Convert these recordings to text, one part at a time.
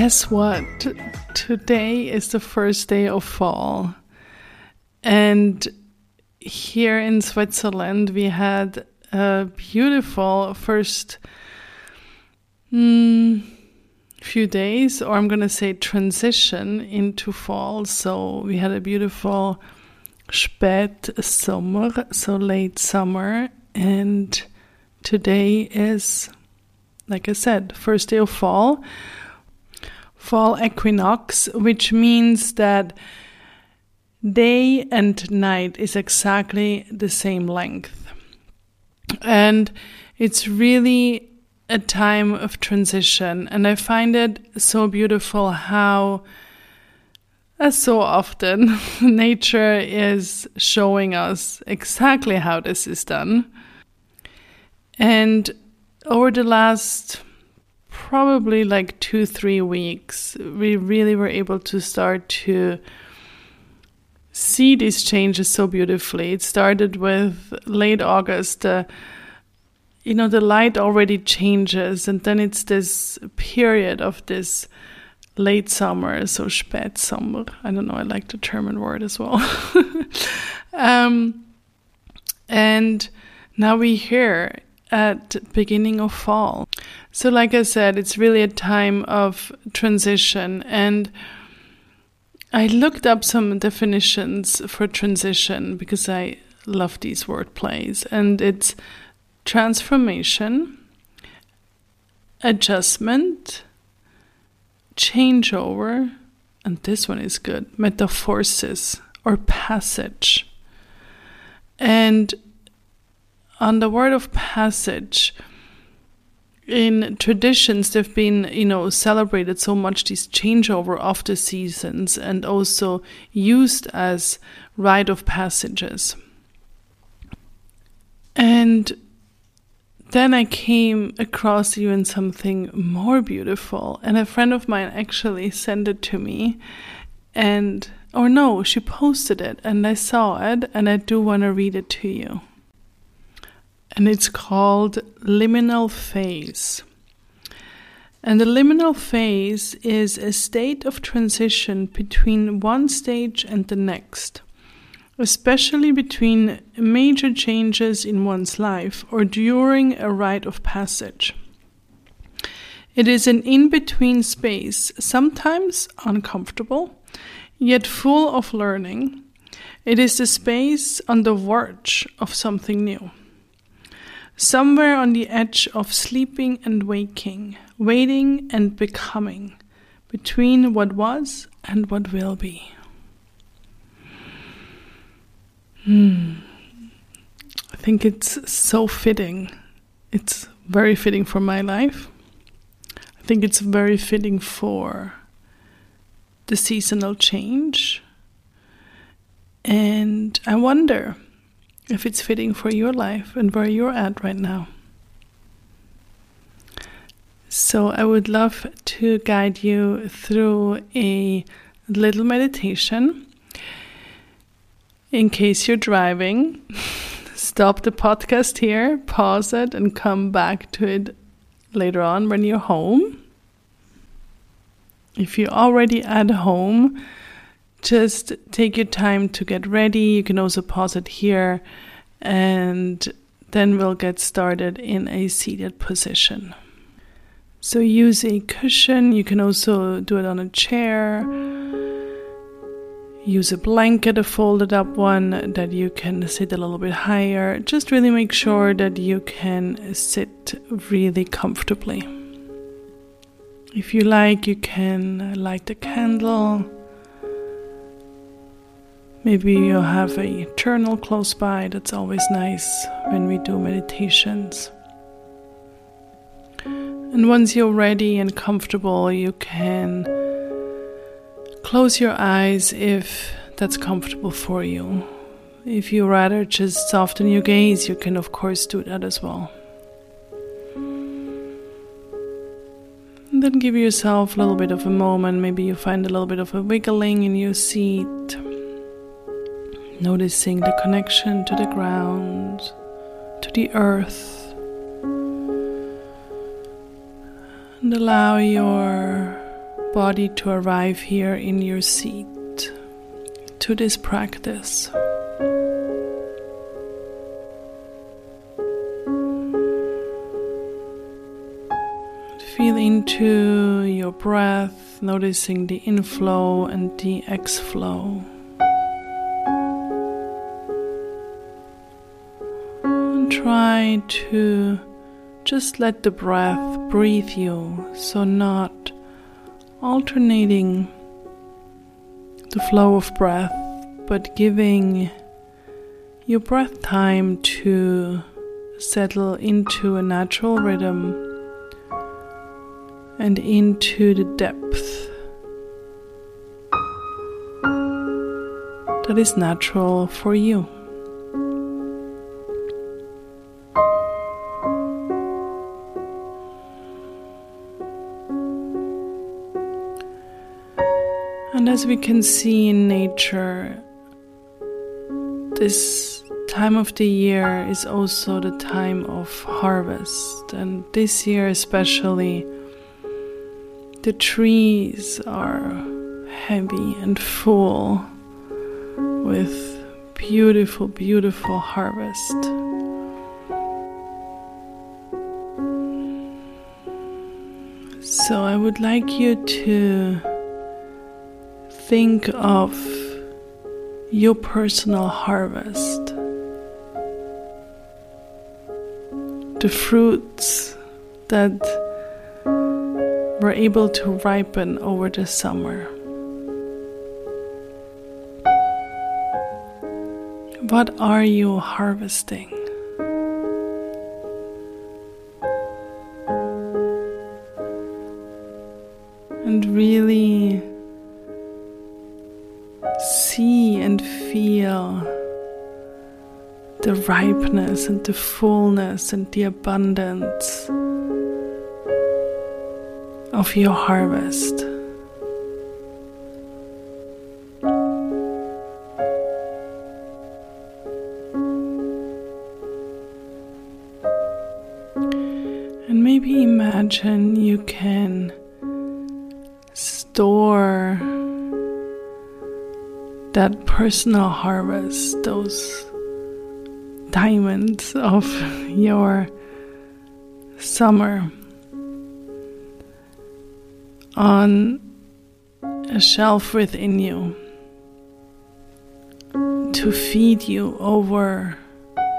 Guess what? Today is the first day of fall. And here in Switzerland, we had a beautiful first mm, few days, or I'm going to say transition into fall. So we had a beautiful spät summer, so late summer. And today is, like I said, first day of fall fall equinox, which means that day and night is exactly the same length. And it's really a time of transition. And I find it so beautiful how, as so often, nature is showing us exactly how this is done. And over the last probably like two, three weeks, we really were able to start to see these changes so beautifully. It started with late August. Uh, you know, the light already changes, and then it's this period of this late summer, so Spätsommer. I don't know, I like the German word as well. um, and now we hear at beginning of fall. So like I said, it's really a time of transition and I looked up some definitions for transition because I love these word plays and it's transformation, adjustment, changeover, and this one is good, metamorphosis or passage. And on the word of passage, in traditions they've been you know celebrated so much this changeover of the seasons and also used as rite of passages. And then i came across even something more beautiful and a friend of mine actually sent it to me and or no she posted it and i saw it and i do want to read it to you and it's called liminal phase. And the liminal phase is a state of transition between one stage and the next, especially between major changes in one's life or during a rite of passage. It is an in between space, sometimes uncomfortable, yet full of learning. It is the space on the verge of something new somewhere on the edge of sleeping and waking, waiting and becoming, between what was and what will be. Hmm. I think it's so fitting. It's very fitting for my life. I think it's very fitting for the seasonal change. And I wonder if it's fitting for your life and where you're at right now. So, I would love to guide you through a little meditation. In case you're driving, stop the podcast here, pause it, and come back to it later on when you're home. If you're already at home, just take your time to get ready. You can also pause it here and then we'll get started in a seated position. So use a cushion. You can also do it on a chair. Use a blanket, a folded up one that you can sit a little bit higher. Just really make sure that you can sit really comfortably. If you like, you can light a candle Maybe you have a journal close by, that's always nice when we do meditations. And once you're ready and comfortable, you can close your eyes if that's comfortable for you. If you rather just soften your gaze, you can, of course, do that as well. And then give yourself a little bit of a moment. Maybe you find a little bit of a wiggling in your seat, noticing the connection to the ground, to the earth. And allow your body to arrive here in your seat to this practice. Feel into your breath, noticing the inflow and the exflow. Try to just let the breath breathe you, so not alternating the flow of breath, but giving your breath time to settle into a natural rhythm and into the depth that is natural for you. As we can see in nature, this time of the year is also the time of harvest. And this year, especially, the trees are heavy and full with beautiful, beautiful harvest. So I would like you to think of your personal harvest, the fruits that were able to ripen over the summer. What are you harvesting? And the fullness and the abundance of your harvest. And maybe imagine you can store that personal harvest, those diamonds of your summer on a shelf within you to feed you over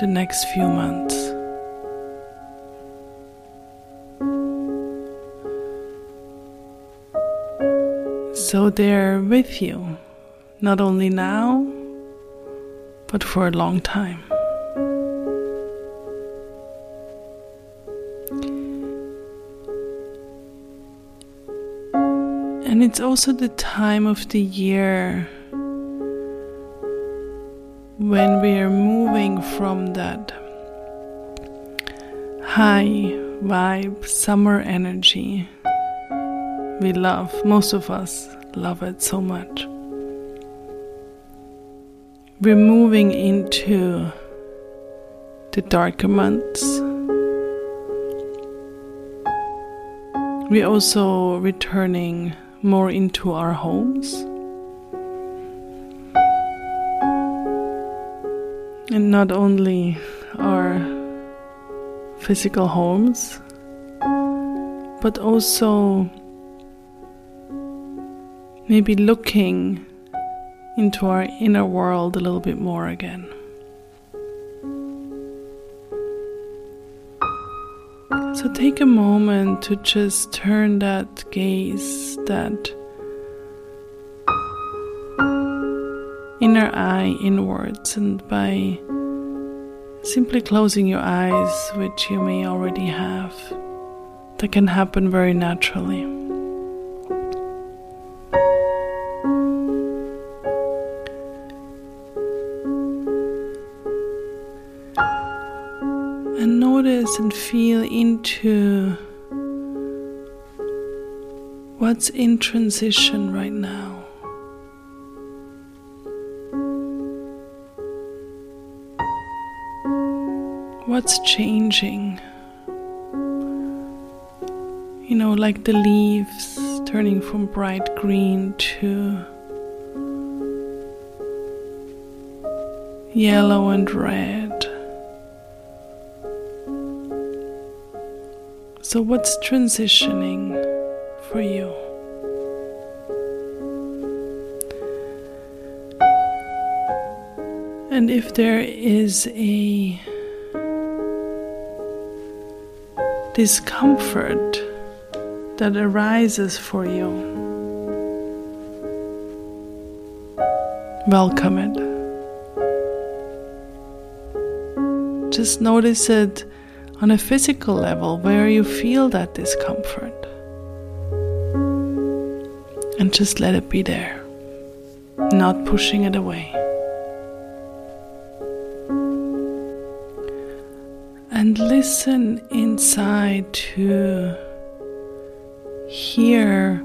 the next few months. So they're with you not only now, but for a long time. And it's also the time of the year when we are moving from that high vibe summer energy we love. Most of us love it so much we're moving into the darker months. We're also returning more into our homes. And not only our physical homes, but also maybe looking into our inner world a little bit more again. So take a moment to just turn that gaze, that inner eye inwards, and by simply closing your eyes, which you may already have, that can happen very naturally. And feel into what's in transition right now. What's changing? You know, like the leaves turning from bright green to yellow and red. So, what's transitioning for you? And if there is a discomfort that arises for you, welcome it. Just notice it on a physical level where you feel that discomfort. And just let it be there, not pushing it away. and listen inside to hear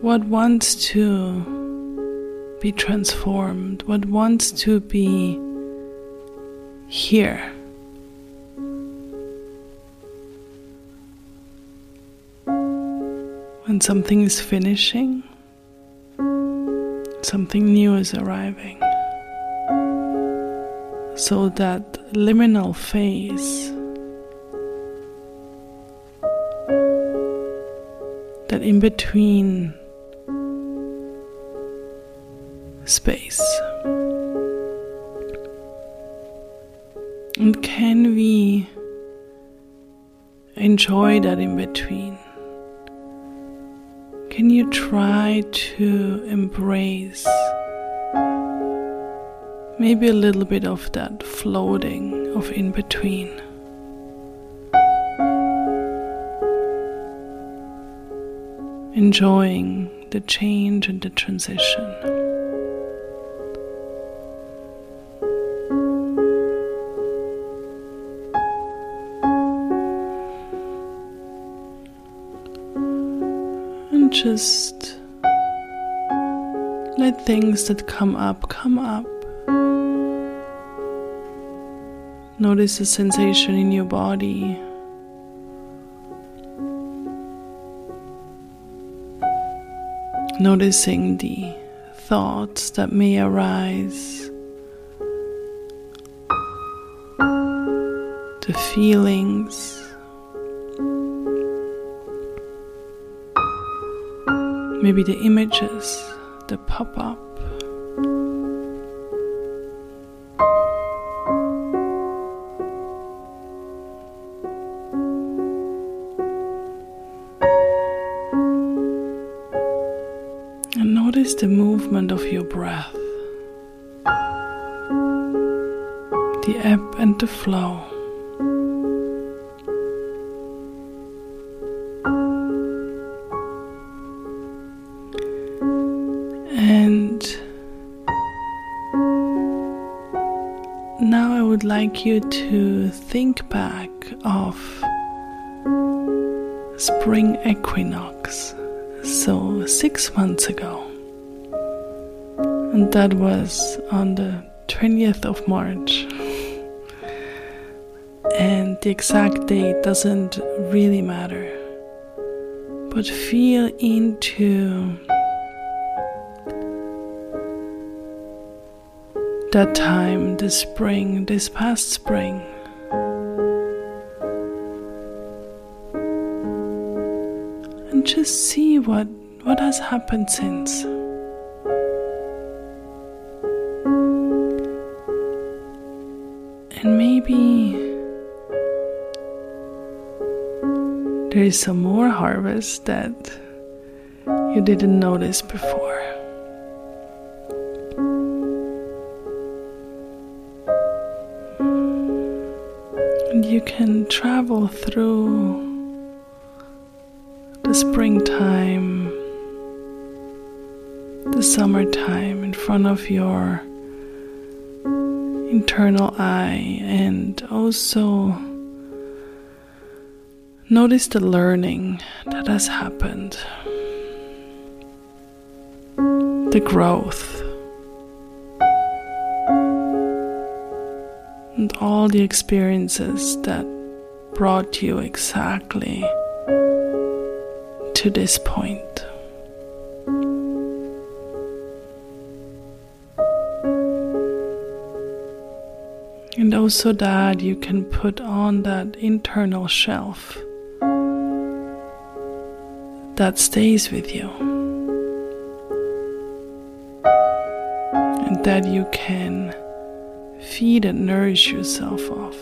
what wants to be transformed, what wants to be here. When something is finishing, something new is arriving. So that liminal phase, that in between space. And can we enjoy that in between? Can you try to embrace? maybe a little bit of that floating of in between. Enjoying the change and the transition. Just let things that come up come up. Notice the sensation in your body. Noticing the thoughts that may arise, the feelings. Maybe the images that pop up. And notice the movement of your breath, the ebb and the flow. Like you to think back of spring equinox, so six months ago. And that was on the 20th of March. And the exact date doesn't really matter, but feel into that time, this spring, this past spring. And just see what, what has happened since. And maybe there is some more harvest that you didn't notice before. Travel through the springtime, the summertime in front of your internal eye, and also notice the learning that has happened, the growth. and all the experiences that brought you exactly to this point. And also that you can put on that internal shelf that stays with you. And that you can feed and nourish yourself off.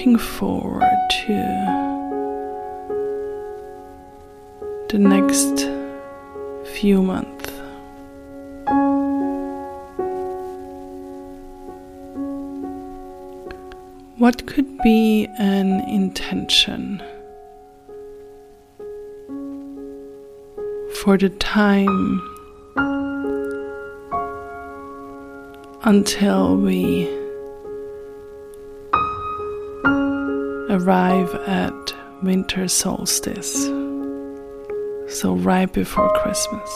Looking forward to the next few months. What could be an intention for the time until we arrive at winter solstice? so right before Christmas.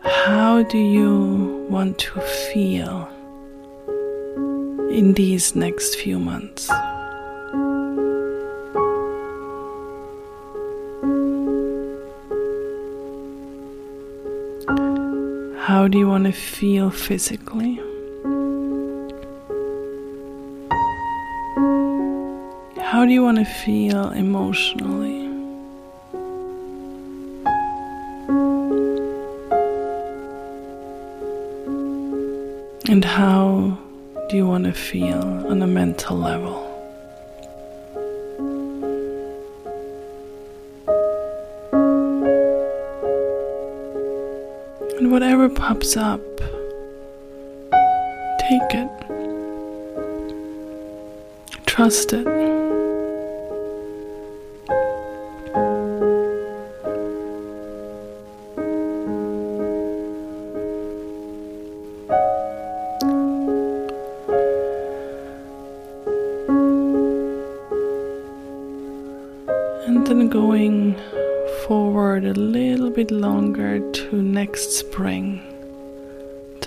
How do you want to feel in these next few months? How do you want to feel physically? How do you want to feel emotionally? And how do you want to feel on a mental level? Whatever pops up, take it. Trust it.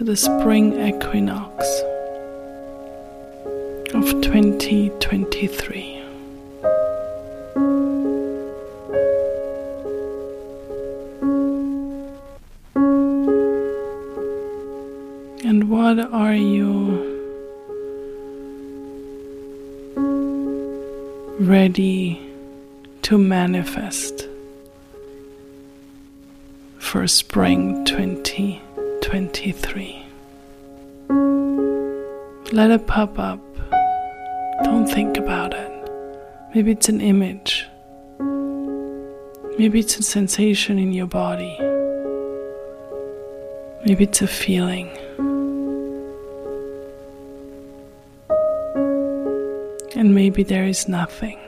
The spring equinox of 2023. And what are you ready to manifest? for spring 2023. Let it pop up. Don't think about it. Maybe it's an image. Maybe it's a sensation in your body. Maybe it's a feeling. And maybe there is nothing.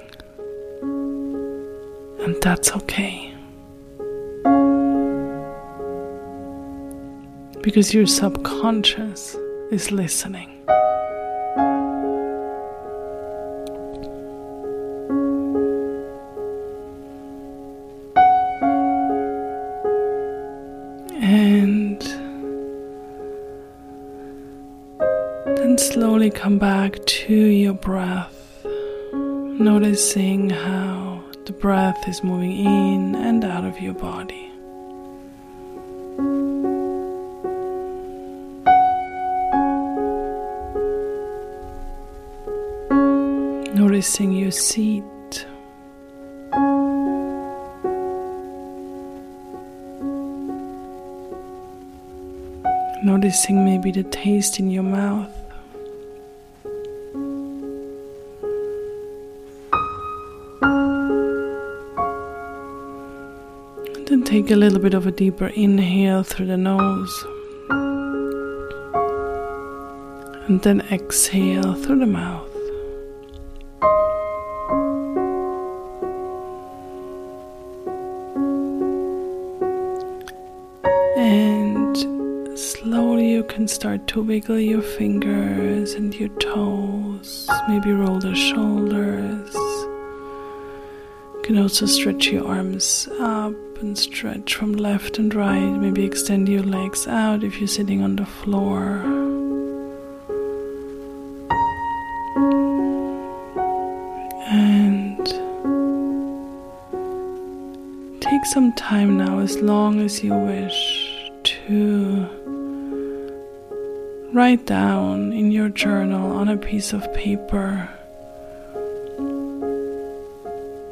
And that's okay. Because your subconscious is listening. And then slowly come back to your breath, noticing how the breath is moving in and out of your body. noticing your seat. Noticing maybe the taste in your mouth. And then take a little bit of a deeper inhale through the nose. And then exhale through the mouth. To wiggle your fingers and your toes, maybe roll the shoulders. You can also stretch your arms up and stretch from left and right. Maybe extend your legs out if you're sitting on the floor. And take some time now, as long as you wish, to Write down in your journal on a piece of paper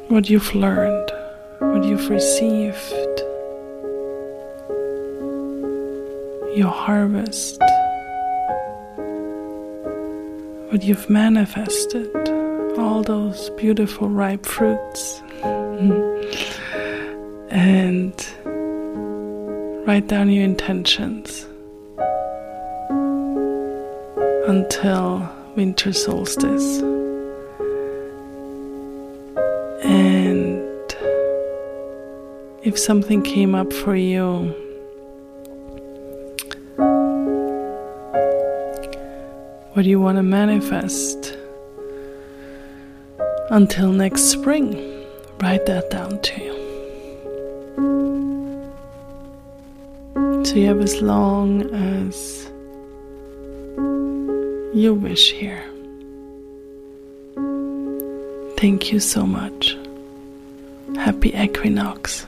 what you've learned, what you've received, your harvest, what you've manifested, all those beautiful ripe fruits. and write down your intentions until winter solstice. And if something came up for you, what do you want to manifest until next spring? Write that down too. So you have as long as you wish here. Thank you so much. Happy equinox.